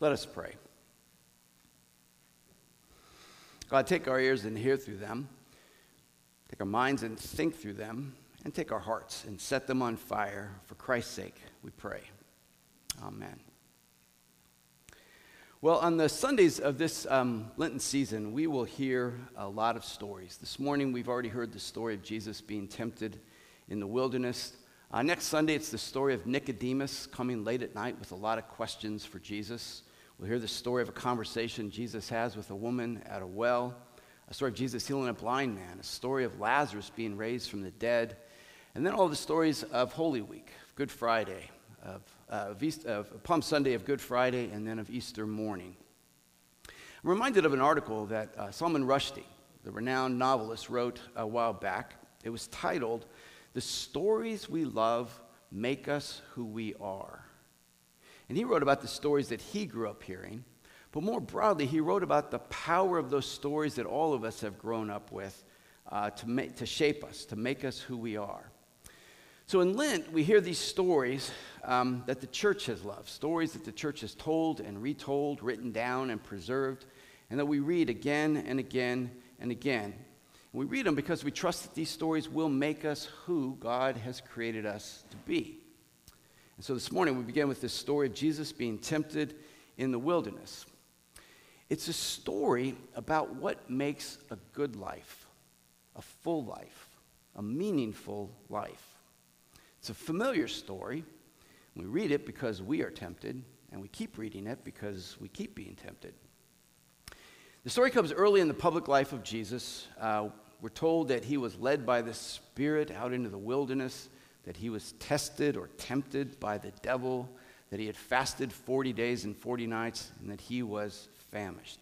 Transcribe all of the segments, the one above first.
Let us pray. God, take our ears and hear through them, take our minds and think through them, and take our hearts and set them on fire. For Christ's sake, we pray. Amen. Well, on the Sundays of this um, Lenten season, we will hear a lot of stories. This morning, we've already heard the story of Jesus being tempted in the wilderness. Uh, next Sunday, it's the story of Nicodemus coming late at night with a lot of questions for Jesus. We'll hear the story of a conversation Jesus has with a woman at a well, a story of Jesus healing a blind man, a story of Lazarus being raised from the dead, and then all the stories of Holy Week, Good Friday, of, uh, of, East, of Palm Sunday, of Good Friday, and then of Easter morning. I'm reminded of an article that uh, Salman Rushdie, the renowned novelist, wrote a while back. It was titled, The Stories We Love Make Us Who We Are. And he wrote about the stories that he grew up hearing. But more broadly, he wrote about the power of those stories that all of us have grown up with uh, to, make, to shape us, to make us who we are. So in Lent, we hear these stories um, that the church has loved, stories that the church has told and retold, written down and preserved, and that we read again and again and again. We read them because we trust that these stories will make us who God has created us to be. And so this morning we begin with this story of Jesus being tempted in the wilderness. It's a story about what makes a good life, a full life, a meaningful life. It's a familiar story. We read it because we are tempted, and we keep reading it because we keep being tempted. The story comes early in the public life of Jesus. Uh, we're told that he was led by the Spirit out into the wilderness that he was tested or tempted by the devil, that he had fasted 40 days and 40 nights, and that he was famished.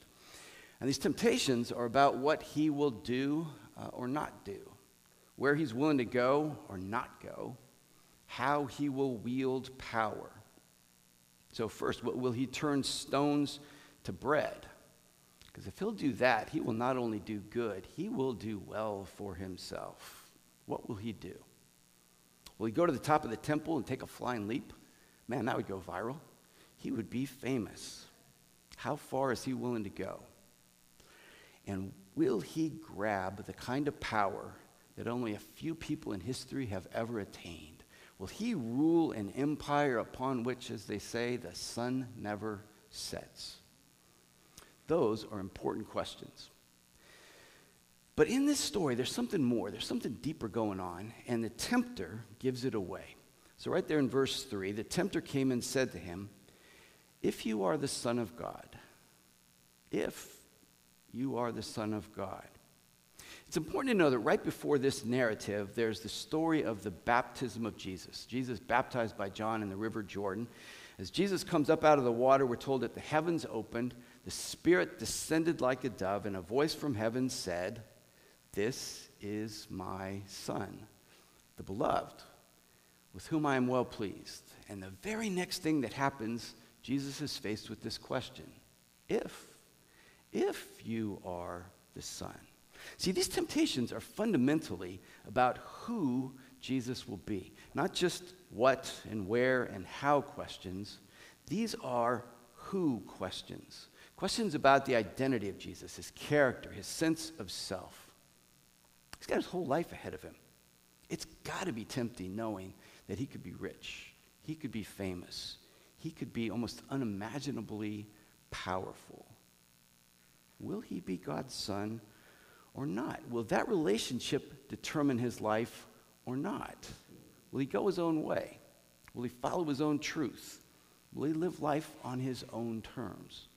And these temptations are about what he will do uh, or not do, where he's willing to go or not go, how he will wield power. So, first, will he turn stones to bread? Because if he'll do that, he will not only do good, he will do well for himself. What will he do? Will he go to the top of the temple and take a flying leap? Man, that would go viral. He would be famous. How far is he willing to go? And will he grab the kind of power that only a few people in history have ever attained? Will he rule an empire upon which, as they say, the sun never sets? Those are important questions. But in this story, there's something more. There's something deeper going on, and the tempter gives it away. So, right there in verse 3, the tempter came and said to him, If you are the Son of God, if you are the Son of God. It's important to know that right before this narrative, there's the story of the baptism of Jesus. Jesus baptized by John in the River Jordan. As Jesus comes up out of the water, we're told that the heavens opened, the Spirit descended like a dove, and a voice from heaven said, this is my Son, the beloved, with whom I am well pleased. And the very next thing that happens, Jesus is faced with this question If, if you are the Son. See, these temptations are fundamentally about who Jesus will be, not just what and where and how questions. These are who questions. Questions about the identity of Jesus, his character, his sense of self. He's got his whole life ahead of him. It's got to be tempting knowing that he could be rich, he could be famous, he could be almost unimaginably powerful. Will he be God's son or not? Will that relationship determine his life or not? Will he go his own way? Will he follow his own truth? Will he live life on his own terms?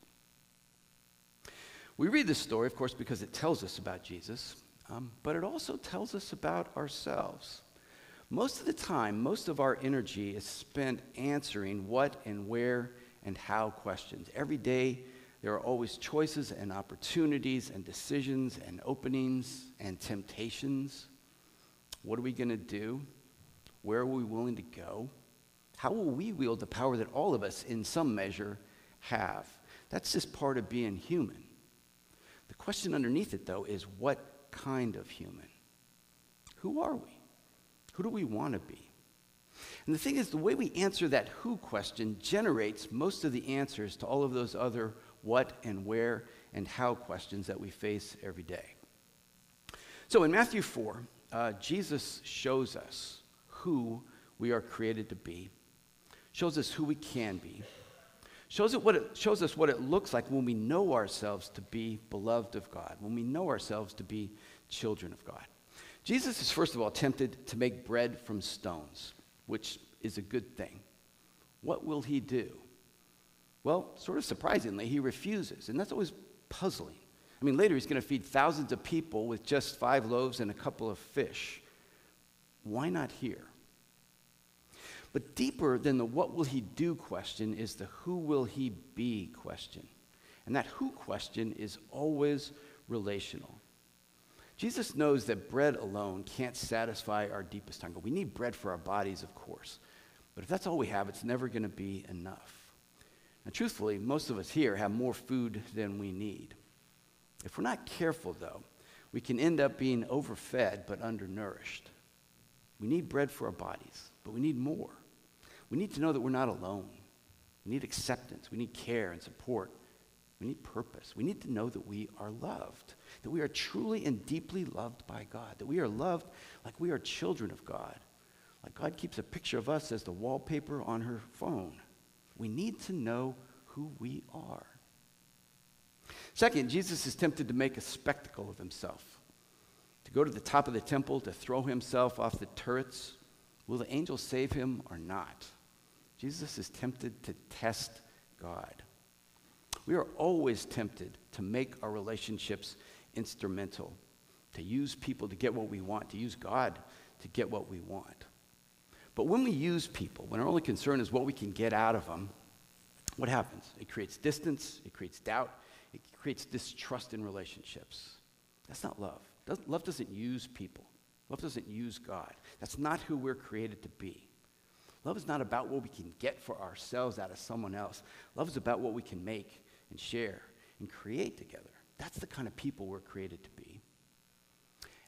We read this story, of course, because it tells us about Jesus. Um, but it also tells us about ourselves. Most of the time, most of our energy is spent answering what and where and how questions. Every day, there are always choices and opportunities and decisions and openings and temptations. What are we going to do? Where are we willing to go? How will we wield the power that all of us, in some measure, have? That's just part of being human. The question underneath it, though, is what kind of human? Who are we? Who do we want to be? And the thing is, the way we answer that who question generates most of the answers to all of those other what and where and how questions that we face every day. So in Matthew 4, uh, Jesus shows us who we are created to be, shows us who we can be, shows, it what it, shows us what it looks like when we know ourselves to be beloved of God, when we know ourselves to be children of God. Jesus is, first of all, tempted to make bread from stones, which is a good thing. What will he do? Well, sort of surprisingly, he refuses, and that's always puzzling. I mean, later he's going to feed thousands of people with just five loaves and a couple of fish. Why not here? But deeper than the what will he do question is the who will he be question. And that who question is always relational. Jesus knows that bread alone can't satisfy our deepest hunger. We need bread for our bodies, of course. But if that's all we have, it's never going to be enough. Now, truthfully, most of us here have more food than we need. If we're not careful, though, we can end up being overfed but undernourished. We need bread for our bodies, but we need more. We need to know that we're not alone. We need acceptance. We need care and support. We need purpose. We need to know that we are loved, that we are truly and deeply loved by God, that we are loved like we are children of God, like God keeps a picture of us as the wallpaper on her phone. We need to know who we are. Second, Jesus is tempted to make a spectacle of himself, to go to the top of the temple, to throw himself off the turrets. Will the angels save him or not? Jesus is tempted to test God. We are always tempted to make our relationships instrumental, to use people to get what we want, to use God to get what we want. But when we use people, when our only concern is what we can get out of them, what happens? It creates distance, it creates doubt, it creates distrust in relationships. That's not love. Love doesn't use people, love doesn't use God. That's not who we're created to be. Love is not about what we can get for ourselves out of someone else. Love is about what we can make and share and create together. That's the kind of people we're created to be.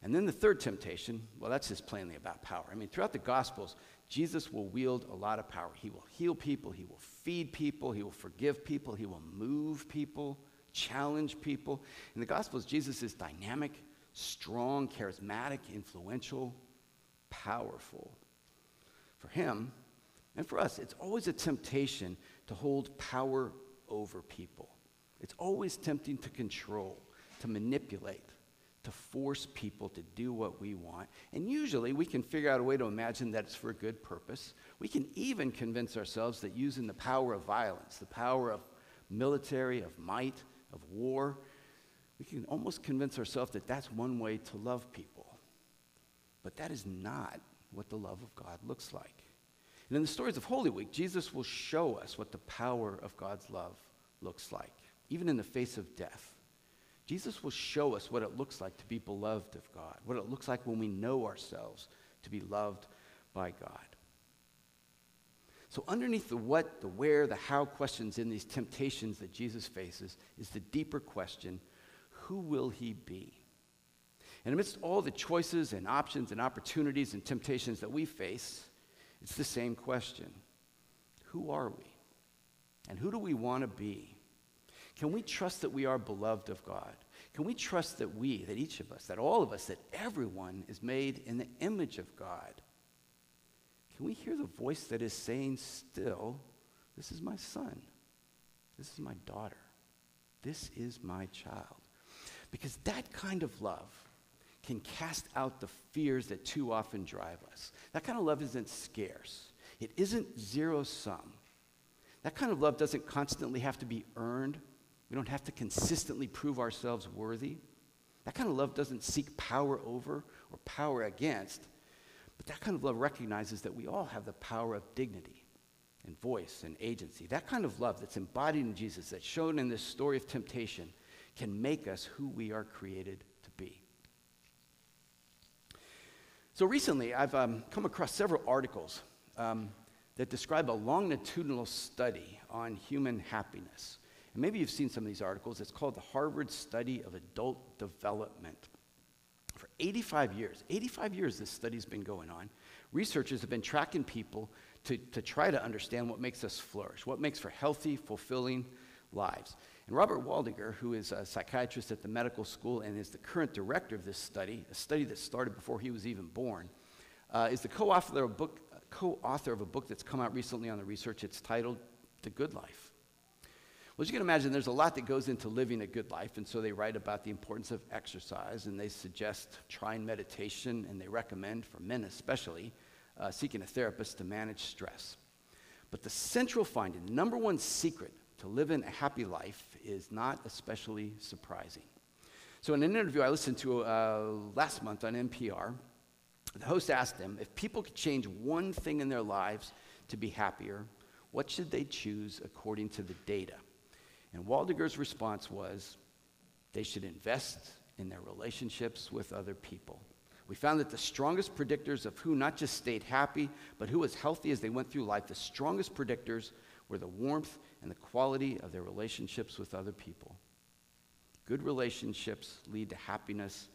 And then the third temptation, well, that's just plainly about power. I mean, throughout the Gospels, Jesus will wield a lot of power. He will heal people, he will feed people, he will forgive people, he will move people, challenge people. In the Gospels, Jesus is dynamic, strong, charismatic, influential, powerful. For him, and for us, it's always a temptation to hold power over people. It's always tempting to control, to manipulate, to force people to do what we want. And usually we can figure out a way to imagine that it's for a good purpose. We can even convince ourselves that using the power of violence, the power of military, of might, of war, we can almost convince ourselves that that's one way to love people. But that is not what the love of God looks like. And in the stories of Holy Week, Jesus will show us what the power of God's love looks like, even in the face of death. Jesus will show us what it looks like to be beloved of God, what it looks like when we know ourselves to be loved by God. So, underneath the what, the where, the how questions in these temptations that Jesus faces is the deeper question who will he be? And amidst all the choices and options and opportunities and temptations that we face, it's the same question Who are we? And who do we want to be? Can we trust that we are beloved of God? Can we trust that we, that each of us, that all of us, that everyone is made in the image of God? Can we hear the voice that is saying still, This is my son, this is my daughter, this is my child? Because that kind of love can cast out the fears that too often drive us. That kind of love isn't scarce, it isn't zero sum. That kind of love doesn't constantly have to be earned. We don't have to consistently prove ourselves worthy. That kind of love doesn't seek power over or power against. But that kind of love recognizes that we all have the power of dignity and voice and agency. That kind of love that's embodied in Jesus, that's shown in this story of temptation, can make us who we are created to be. So recently, I've um, come across several articles um, that describe a longitudinal study on human happiness. And maybe you've seen some of these articles. It's called the Harvard Study of Adult Development. For 85 years, 85 years this study's been going on, Researchers have been tracking people to, to try to understand what makes us flourish, what makes for healthy, fulfilling lives. And Robert Waldinger, who is a psychiatrist at the medical school and is the current director of this study, a study that started before he was even born, uh, is the co-author of, a book, co-author of a book that's come out recently on the research. It's titled The Good Life. Well, as you can imagine, there's a lot that goes into living a good life, and so they write about the importance of exercise, and they suggest trying meditation, and they recommend, for men especially, uh, seeking a therapist to manage stress. But the central finding, number one secret to living a happy life is not especially surprising. So, in an interview I listened to uh, last month on NPR, the host asked them if people could change one thing in their lives to be happier, what should they choose according to the data? And Waldinger's response was they should invest in their relationships with other people. We found that the strongest predictors of who not just stayed happy, but who was healthy as they went through life, the strongest predictors were the warmth and the quality of their relationships with other people. Good relationships lead to happiness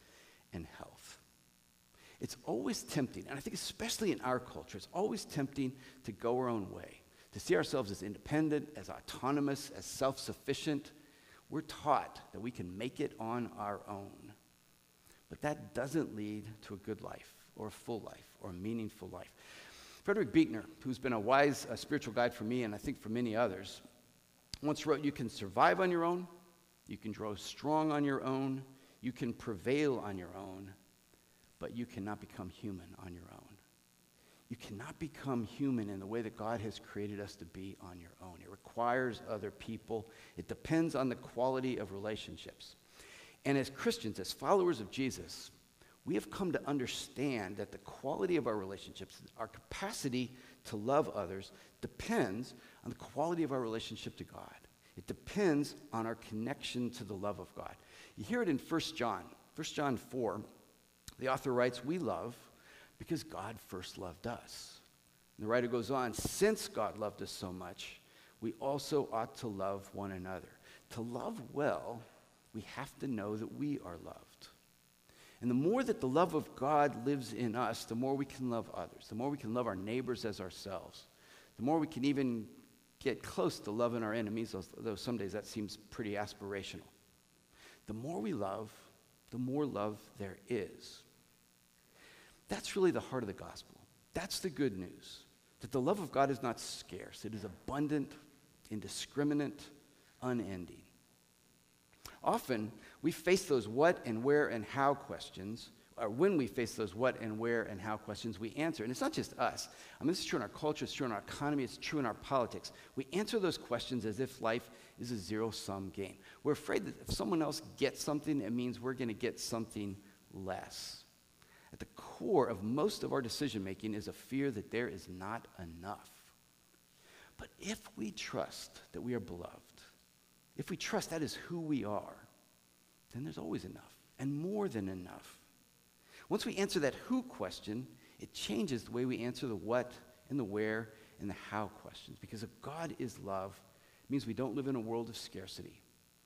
and health. It's always tempting, and I think especially in our culture, it's always tempting to go our own way, to see ourselves as independent, as autonomous, as self sufficient. We're taught that we can make it on our own. But that doesn't lead to a good life, or a full life, or a meaningful life. Frederick Buechner, who's been a wise uh, spiritual guide for me and I think for many others, once wrote You can survive on your own, you can grow strong on your own, you can prevail on your own, but you cannot become human on your own. You cannot become human in the way that God has created us to be on your own. It requires other people, it depends on the quality of relationships. And as Christians, as followers of Jesus, we have come to understand that the quality of our relationships, our capacity to love others, depends on the quality of our relationship to God. It depends on our connection to the love of God. You hear it in 1 John. 1 John 4, the author writes, We love because God first loved us. And the writer goes on, Since God loved us so much, we also ought to love one another. To love well, we have to know that we are loved. And the more that the love of God lives in us, the more we can love others, the more we can love our neighbors as ourselves, the more we can even get close to loving our enemies, though some days that seems pretty aspirational. The more we love, the more love there is. That's really the heart of the gospel. That's the good news. That the love of God is not scarce, it is abundant, indiscriminate, unending. Often, we face those what and where and how questions, or when we face those what and where and how questions, we answer. And it's not just us. I mean, this is true in our culture, it's true in our economy, it's true in our politics. We answer those questions as if life is a zero sum game. We're afraid that if someone else gets something, it means we're going to get something less. At the core of most of our decision making is a fear that there is not enough. But if we trust that we are beloved, if we trust that is who we are, then there's always enough and more than enough. Once we answer that who question, it changes the way we answer the what and the where and the how questions. Because if God is love, it means we don't live in a world of scarcity.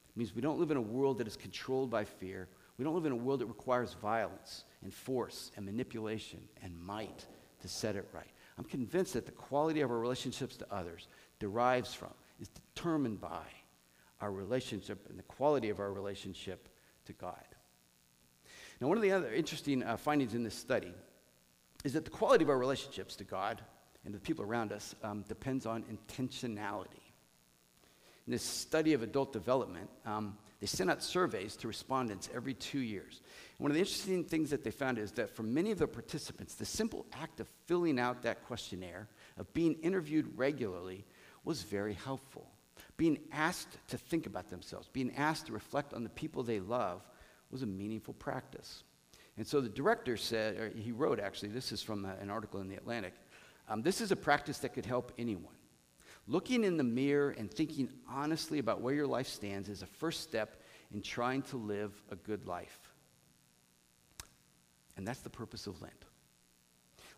It means we don't live in a world that is controlled by fear. We don't live in a world that requires violence and force and manipulation and might to set it right. I'm convinced that the quality of our relationships to others derives from, is determined by our relationship and the quality of our relationship to God. Now, one of the other interesting uh, findings in this study is that the quality of our relationships to God and to the people around us um, depends on intentionality. In this study of adult development, um, they sent out surveys to respondents every two years. One of the interesting things that they found is that for many of the participants, the simple act of filling out that questionnaire, of being interviewed regularly, was very helpful being asked to think about themselves, being asked to reflect on the people they love was a meaningful practice. And so the director said, or he wrote actually, this is from an article in The Atlantic, um, this is a practice that could help anyone. Looking in the mirror and thinking honestly about where your life stands is a first step in trying to live a good life. And that's the purpose of Lent.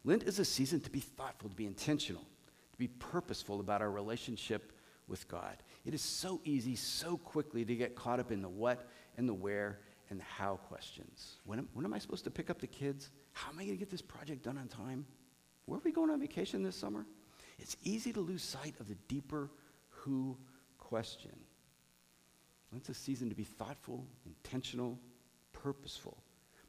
Lent is a season to be thoughtful, to be intentional, to be purposeful about our relationship with God. It is so easy, so quickly to get caught up in the what and the where and the how questions. When am, when am I supposed to pick up the kids? How am I going to get this project done on time? Where are we going on vacation this summer? It's easy to lose sight of the deeper who question. It's a season to be thoughtful, intentional, purposeful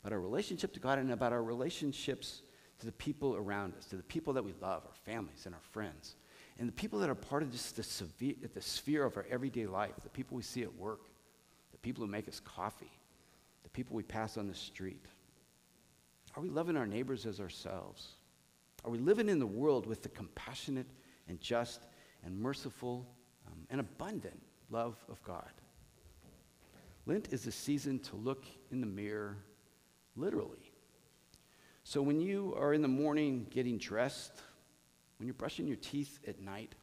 about our relationship to God and about our relationships to the people around us, to the people that we love, our families and our friends, and the people that are part of just the, severe, the sphere of our everyday life, the people we see at work, the people who make us coffee, the people we pass on the street. Are we loving our neighbors as ourselves? Are we living in the world with the compassionate and just and merciful um, and abundant love of God? Lent is a season to look in the mirror literally. So when you are in the morning getting dressed, when you're brushing your teeth at night,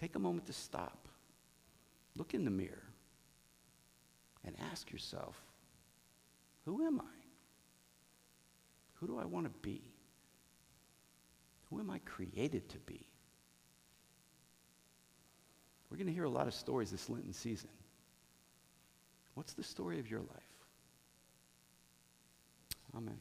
take a moment to stop. Look in the mirror and ask yourself, who am I? Who do I want to be? Who am I created to be? We're going to hear a lot of stories this Lenten season. What's the story of your life? Amen.